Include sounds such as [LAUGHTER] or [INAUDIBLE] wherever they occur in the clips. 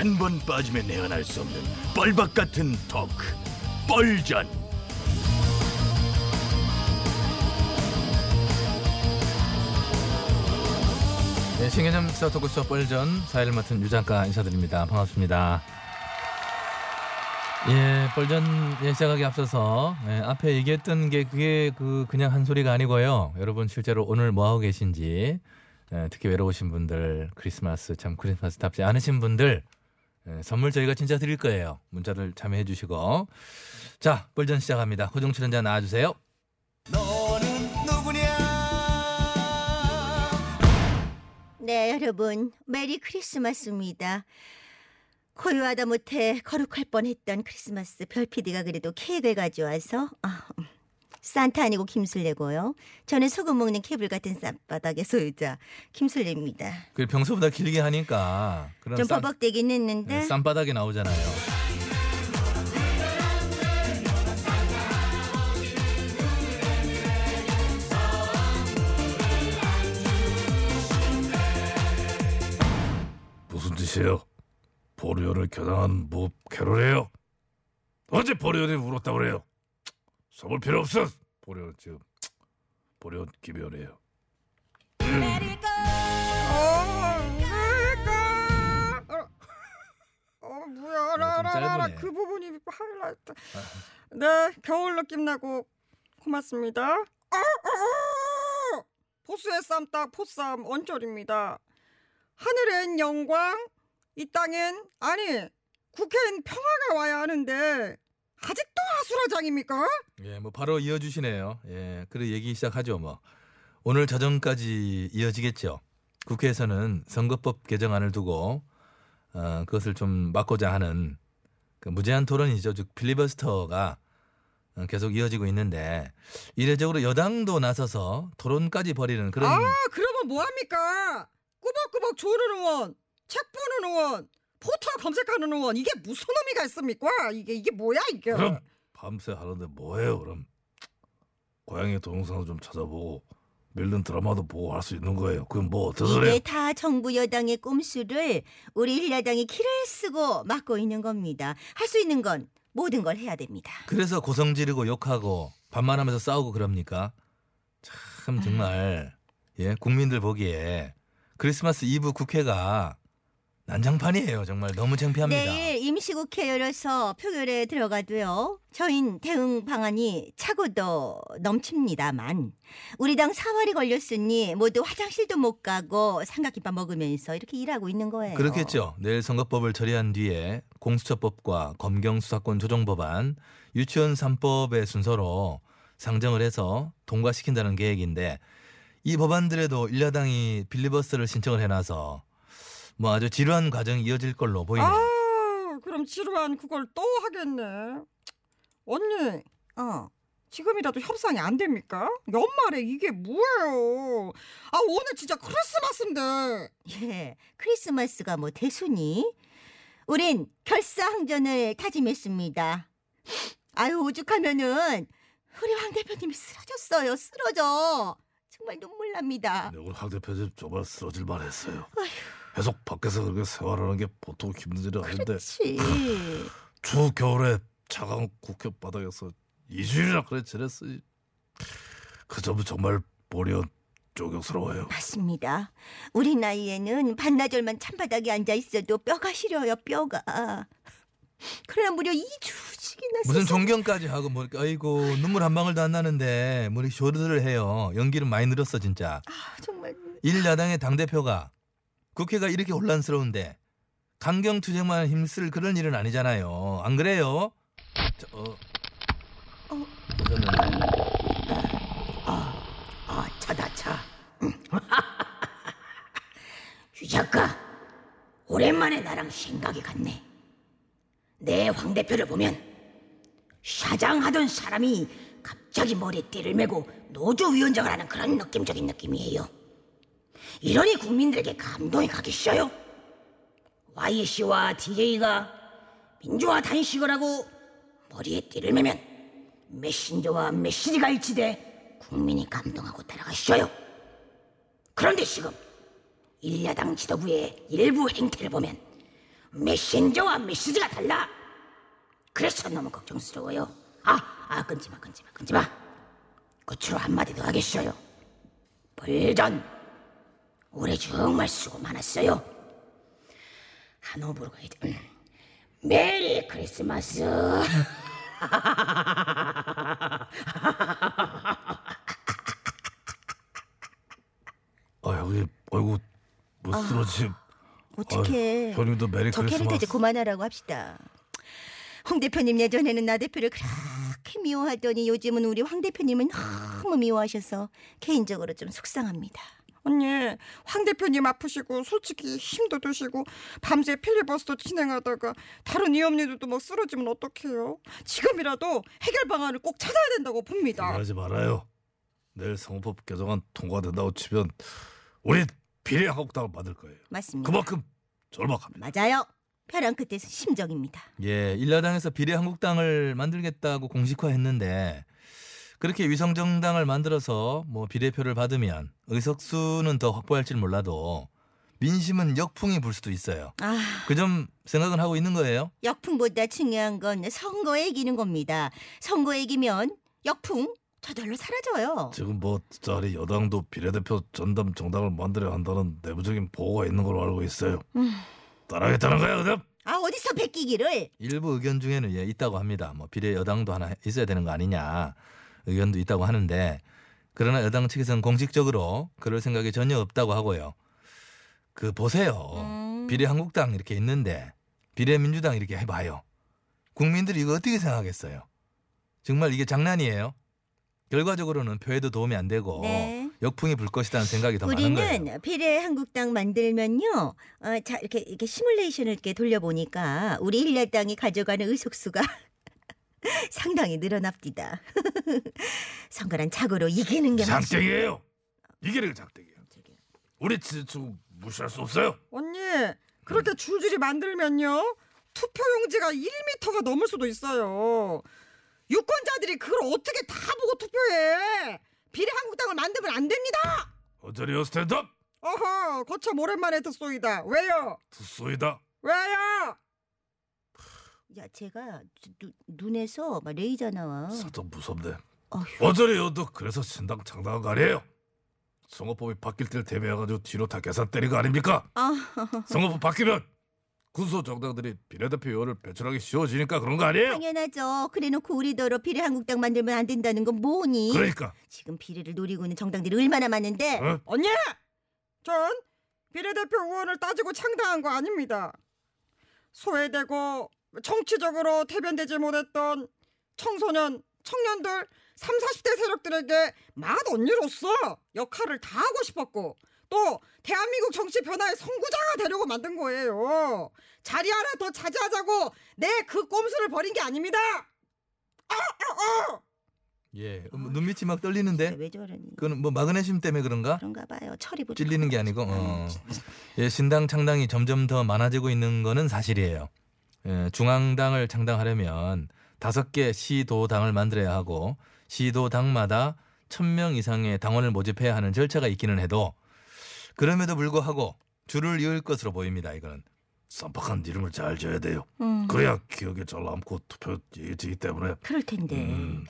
한 번 빠지면 내안할 수 없는 뻘박 같은 토크 뻘전 네, 신개념 스타 토크쇼 뻘전 사회를 맡은 유 작가 인사드립니다. 반갑습니다. 예, 뻘전 예, 시작하기 앞서서 예, 앞에 얘기했던 게 그게 그 그냥 한 소리가 아니고요. 여러분 실제로 오늘 뭐 하고 계신지 예, 특히 외로우신 분들 크리스마스 참 크리스마스답지 않으신 분들 예, 선물 저희가 진짜 드릴 거예요. 문자를 참여해 주시고 자 뻘전 시작합니다. 호중 출연자 나와주세요. 네, 여러분. 메리 크리스마스입니다. 고요하다 못해 거룩할 뻔했던 크리스마스 별피디가 그래도 케이크를 가져와서 아, 음, 산타 아니고 김술래고요. 저는 소금 먹는 케이블 같은 쌈바닥의 소유자 김술래입니다. 그 평소보다 길게 하니까 그런 좀 쌈- 버벅대긴 했는데 네, 쌈바닥이 나오잖아요. 무슨 뜻이에요? 보리온을 겨냥한 뭐 캐롤이에요? 언제 보리온이 울었다 그래요? 써볼 필요 없어. 보리온 지금. 어 뭐야 네, 좀 라라라라 짧으네. 그 부분이 하이라이트 네 겨울 느낌 나고 고맙습니다 어, 어, 어! 보수의 쌈딱 포쌈 원절입니다 하늘엔 영광 이 땅엔 아니 국회엔 평화가 와야 하는데 아직도 아수라장입니까? 예, 뭐 바로 이어주시네요. 예, 그래 얘기 시작하죠. 뭐 오늘 자정까지 이어지겠죠. 국회에서는 선거법 개정안을 두고 어, 그것을 좀 막고자 하는 그 무제한 토론이죠. 즉 필리버스터가 어, 계속 이어지고 있는데 이례적으로 여당도 나서서 토론까지 벌이는 그런 아 그러면 뭐합니까? 꾸벅꾸벅 조르는 의원 책 보는 의원 포털 검색하는 의원 이게 무슨 의미가 있습니까? 이게 이게 뭐야 이게 그럼 밤새 하는데 뭐해요? 그럼 고양이 동영상도 좀 찾아보고 밀린 드라마도 보고 할 수 있는 거예요. 그럼 뭐 어떠세요? 이게 다 정부 여당의 꼼수를 우리 일야당이 길을 쓰고 막고 있는 겁니다. 할 수 있는 건 모든 걸 해야 됩니다. 그래서 고성 지르고 욕하고 반말하면서 싸우고 그럽니까? 참 정말 예 국민들 보기에 크리스마스 이브 국회가 난장판이에요. 정말 너무 창피합니다. 내일 임시국회 열어서 표결에 들어가도요. 저흰 대응 방안이 차고도 넘칩니다만 우리 당 사활이 걸렸으니 모두 화장실도 못 가고 삼각김밥 먹으면서 이렇게 일하고 있는 거예요. 그렇겠죠. 내일 선거법을 처리한 뒤에 공수처법과 검경수사권 조정법안, 유치원 3법의 순서로 상정을 해서 통과시킨다는 계획인데 이 법안들에도 일야당이 빌리버스를 신청을 해놔서 뭐 아주 지루한 과정이 이어질 걸로 보이네요. 아 그럼 지루한 그걸 또 하겠네 언니 어. 지금이라도 협상이 안 됩니까? 연말에 이게 뭐예요 아 오늘 진짜 크리스마스인데 예, 크리스마스가 뭐 대수니? 우린 결사항전을 다짐했습니다. 아유 오죽하면은 우리 황 대표님이 쓰러졌어요. 쓰러져. 정말 눈물 납니다. 네, 오늘 황 대표님 정말 쓰러질 만했어요. 아휴. 계속 밖에서 그렇게 생활하는 게 보통 힘든 일이 아닌데. 추 [LAUGHS] 겨울에 차가운 국회 바닥에서 이주일이나 그래 지냈으니 그 점은 정말 보련 존경스러워요. 맞습니다. 우리 나이에는 반나절만 찬바닥에 앉아 있어도 뼈가 시려요. 뼈가. 그러나 무려 2주씩이나 무슨 존경까지 하고 뭐 아이고 눈물 한 방울도 안 나는데 뭐 이렇게 쇼르를 해요. 연기는 많이 늘었어 진짜. 아, 정말 일 야당의 당 대표가 국회가 이렇게 혼란스러운데 강경 투쟁만 힘쓸 그런 일은 아니잖아요. 안 그래요? 저, 어. 어. 오셨는데. 아, 차다 차. 유 [LAUGHS] 작가, 오랜만에 나랑 생각이 같네. 내 황 대표를 보면 샤장하던 사람이 갑자기 머리에 띠를 메고 노조 위원장을 하는 그런 느낌적인 느낌이에요. 이러니 국민들에게 감동이 가겠어요. YC와 DJ가 민주화 단식을 하고 머리에 띠를 매면 메신저와 메시지가 일치돼 국민이 감동하고 따라가셔요. 그런데 지금 일야당 지도부의 일부 행태를 보면 메신저와 메시지가 달라. 그래서 너무 걱정스러워요. 아, 아 끊지마 끊지마 끊지마. 끝으로 한마디 더 하겠어요. 벌전 올해 정말 수고 많았어요. 하노브로 가야 돼. 음. 메리 크리스마스. [LAUGHS] 아 여기 아이고 못 쓰러지. 어떻게? 현님도 메리 저 캐릭터 이제 크리스마스. 그만하라고 합시다. 홍 대표님 예전에는 나 대표를 그렇게 미워하더니 요즘은 우리 황 대표님을 너무 미워하셔서 개인적으로 좀 속상합니다. 언니 황 대표님 아프시고 솔직히 힘도 드시고 밤새 필리버스터 진행하다가 다른 의원님들도 막 쓰러지면 어떡해요 지금이라도 해결 방안을 꼭 찾아야 된다고 봅니다 하지 말아요. 내일 성법 개정안 통과된다고 치면 우리 비례한국당을 만들 거예요. 맞습니다. 그만큼 절박합니다. 맞아요. 벼랑 끝에 심정입니다. 예, 일야당에서 비례한국당을 만들겠다고 공식화했는데 그렇게 위성 정당을 만들어서 뭐 비례표를 받으면 의석수는 더 확보할지 몰라도 민심은 역풍이 불 수도 있어요. 아, 그 점 생각은 하고 있는 거예요? 역풍보다 중요한 건 선거에 이기는 겁니다. 선거에 이기면 역풍 저절로 사라져요. 지금 뭐 짜리 여당도 비례대표 전담 정당을 만들어야 한다는 내부적인 보고가 있는 걸로 알고 있어요. 음. 따라하겠다는 거야, 그다음? 아 어디서 베끼기를? 일부 의견 중에는 예, 있다고 합니다. 뭐 비례 여당도 하나 있어야 되는 거 아니냐 의견도 있다고 하는데 그러나 여당 측에서는 공식적으로 그럴 생각이 전혀 없다고 하고요. 그 보세요. 음. 비례 한국당 이렇게 있는데 비례 민주당 이렇게 해봐요. 국민들이 이거 어떻게 생각하겠어요? 정말 이게 장난이에요? 결과적으로는 표에도 도움이 안 되고 네. 역풍이 불 것이라는 생각이 더 많은 거예요. 우리는 비례 한국당 만들면요. 어, 자 이렇게 이렇게 시뮬레이션을 이렇게 돌려보니까 우리 일야당이 가져가는 의석수가 [LAUGHS] 상당히 늘어납니다. [LAUGHS] 선거란 착오로 이기는 게. 장땡이에요. 이게 그 장땡이에요. 우리 진짜 무시할 수 없어요. 언니 그렇게 줄줄이 만들면요 투표용지가 1미터가 넘을 수도 있어요 유권자들이 그걸 어떻게 다 보고 투표해 비례한국당을 만들면 안 됩니다 어저리어 스탠드업 어허 거참 오랜만에 듣소이다 왜요 투소이다. 왜요 야 제가 누, 눈에서 막 레이저 나와. 살짝 무섭네. 어휴. 어저리어도 그래서 신당 창당한 거 아니에요? 선거법이 바뀔 때를 대비해가지고 뒤로 다 계산 때린 거 아닙니까? 아, 선거법 바뀌면 군소 정당들이 비례대표 의원을 배출하기 쉬워지니까 그런 거 아니에요? 당연하죠. 그래놓고 우리더러 비례 한국당 만들면 안 된다는 건 뭐니? 그러니까 지금 비례를 노리고 있는 정당들이 얼마나 많은데? 어? 언니 전 비례대표 의원을 따지고 창당한 거 아닙니다 소외되고 정치적으로 대변되지 못했던 청소년 청년들 3, 40대 세력들에게 맏 언니로서 역할을 다 하고 싶었고 또 대한민국 정치 변화의 선구자가 되려고 만든 거예요. 자리 하나 더 차지하자고 내 그 꼼수를 버린 게 아닙니다. 예, 음, 눈밑이 막 떨리는데 왜 저러니? 그건 뭐 마그네슘 때문에 그런가? 그런가 봐요. 철이. 찔리는 게 아니고 어. 예, 신당 창당이 점점 더 많아지고 있는 거는 사실이에요. 예, 중앙당을 창당하려면 다섯 개 시도당을 만들어야 하고 시도당마다 천 명 이상의 당원을 모집해야 하는 절차가 있기는 해도 그럼에도 불구하고 줄을 이을 것으로 보입니다. 이거는 쌈박한 이름을 잘 지어야 돼요. 음, 그래야 기억에 잘 남고 투표 이기지기 때문에 그럴 텐데 음.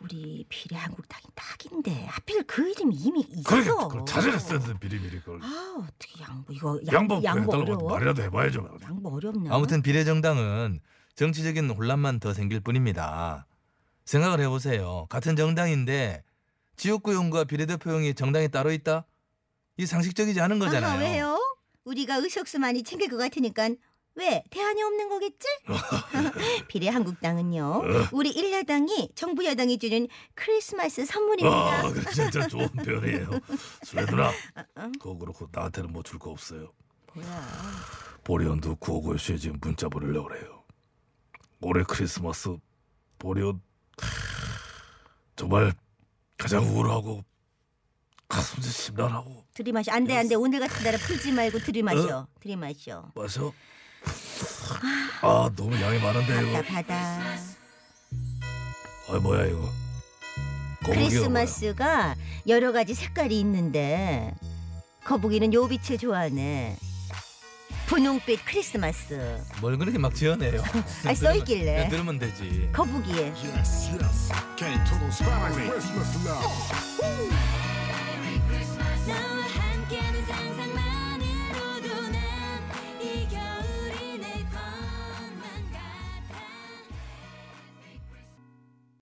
우리 비례 한국당이 딱인데 하필 그 이름이 이미 있어. 그러니까 그걸 찾아냈어야 돼 미리미리 그걸 아 어떻게 양보 이거 양보 양, 양보 해달라고 어려워? 말이라도 해봐야죠. 양보 어렵나? 아무튼 비례정당은 정치적인 혼란만 더 생길 뿐입니다. 생각을 해보세요. 같은 정당인데 지역구용과 비례대표용이 정당이 따로 있다? 이 상식적이지 않은 거잖아요. 아하, 왜요? 우리가 의석수 많이 챙길 것 같으니까 왜 대안이 없는 거겠지? [LAUGHS] [LAUGHS] 비례 한국당은요. 우리 일야당이 정부 여당이 주는 크리스마스 선물입니다. 아, 그 진짜 좋은 [LAUGHS] 표현이에요. 수레 누나, 어? 그거 그렇고 나한테는 뭐 줄 거 없어요. 뭐야? 보리언도 구호고쇼에 지금 문자 보내려고 그래요. 올해 크리스마스 보리언 정말 가장 우울하고 가슴이 심란하고 들이마셔. 안돼 안돼. 오늘 같은 날은 풀지 말고 들이마셔. 들이마셔. 마셔. 아 너무 양이 많은데 이거. 받아 받아. 아 뭐야 이거. 거북이가 크리스마스가 여러 가지 색깔이 있는데 거북이는 요 빛을 좋아하네. 분홍빛 크리스마스. 뭘 그렇게 막 지어내요. [LAUGHS] 아, 써있길래. 그냥 들으면 되지. 거북이에 Yes, yes. Kenny Total Spider-Man. Christmas love.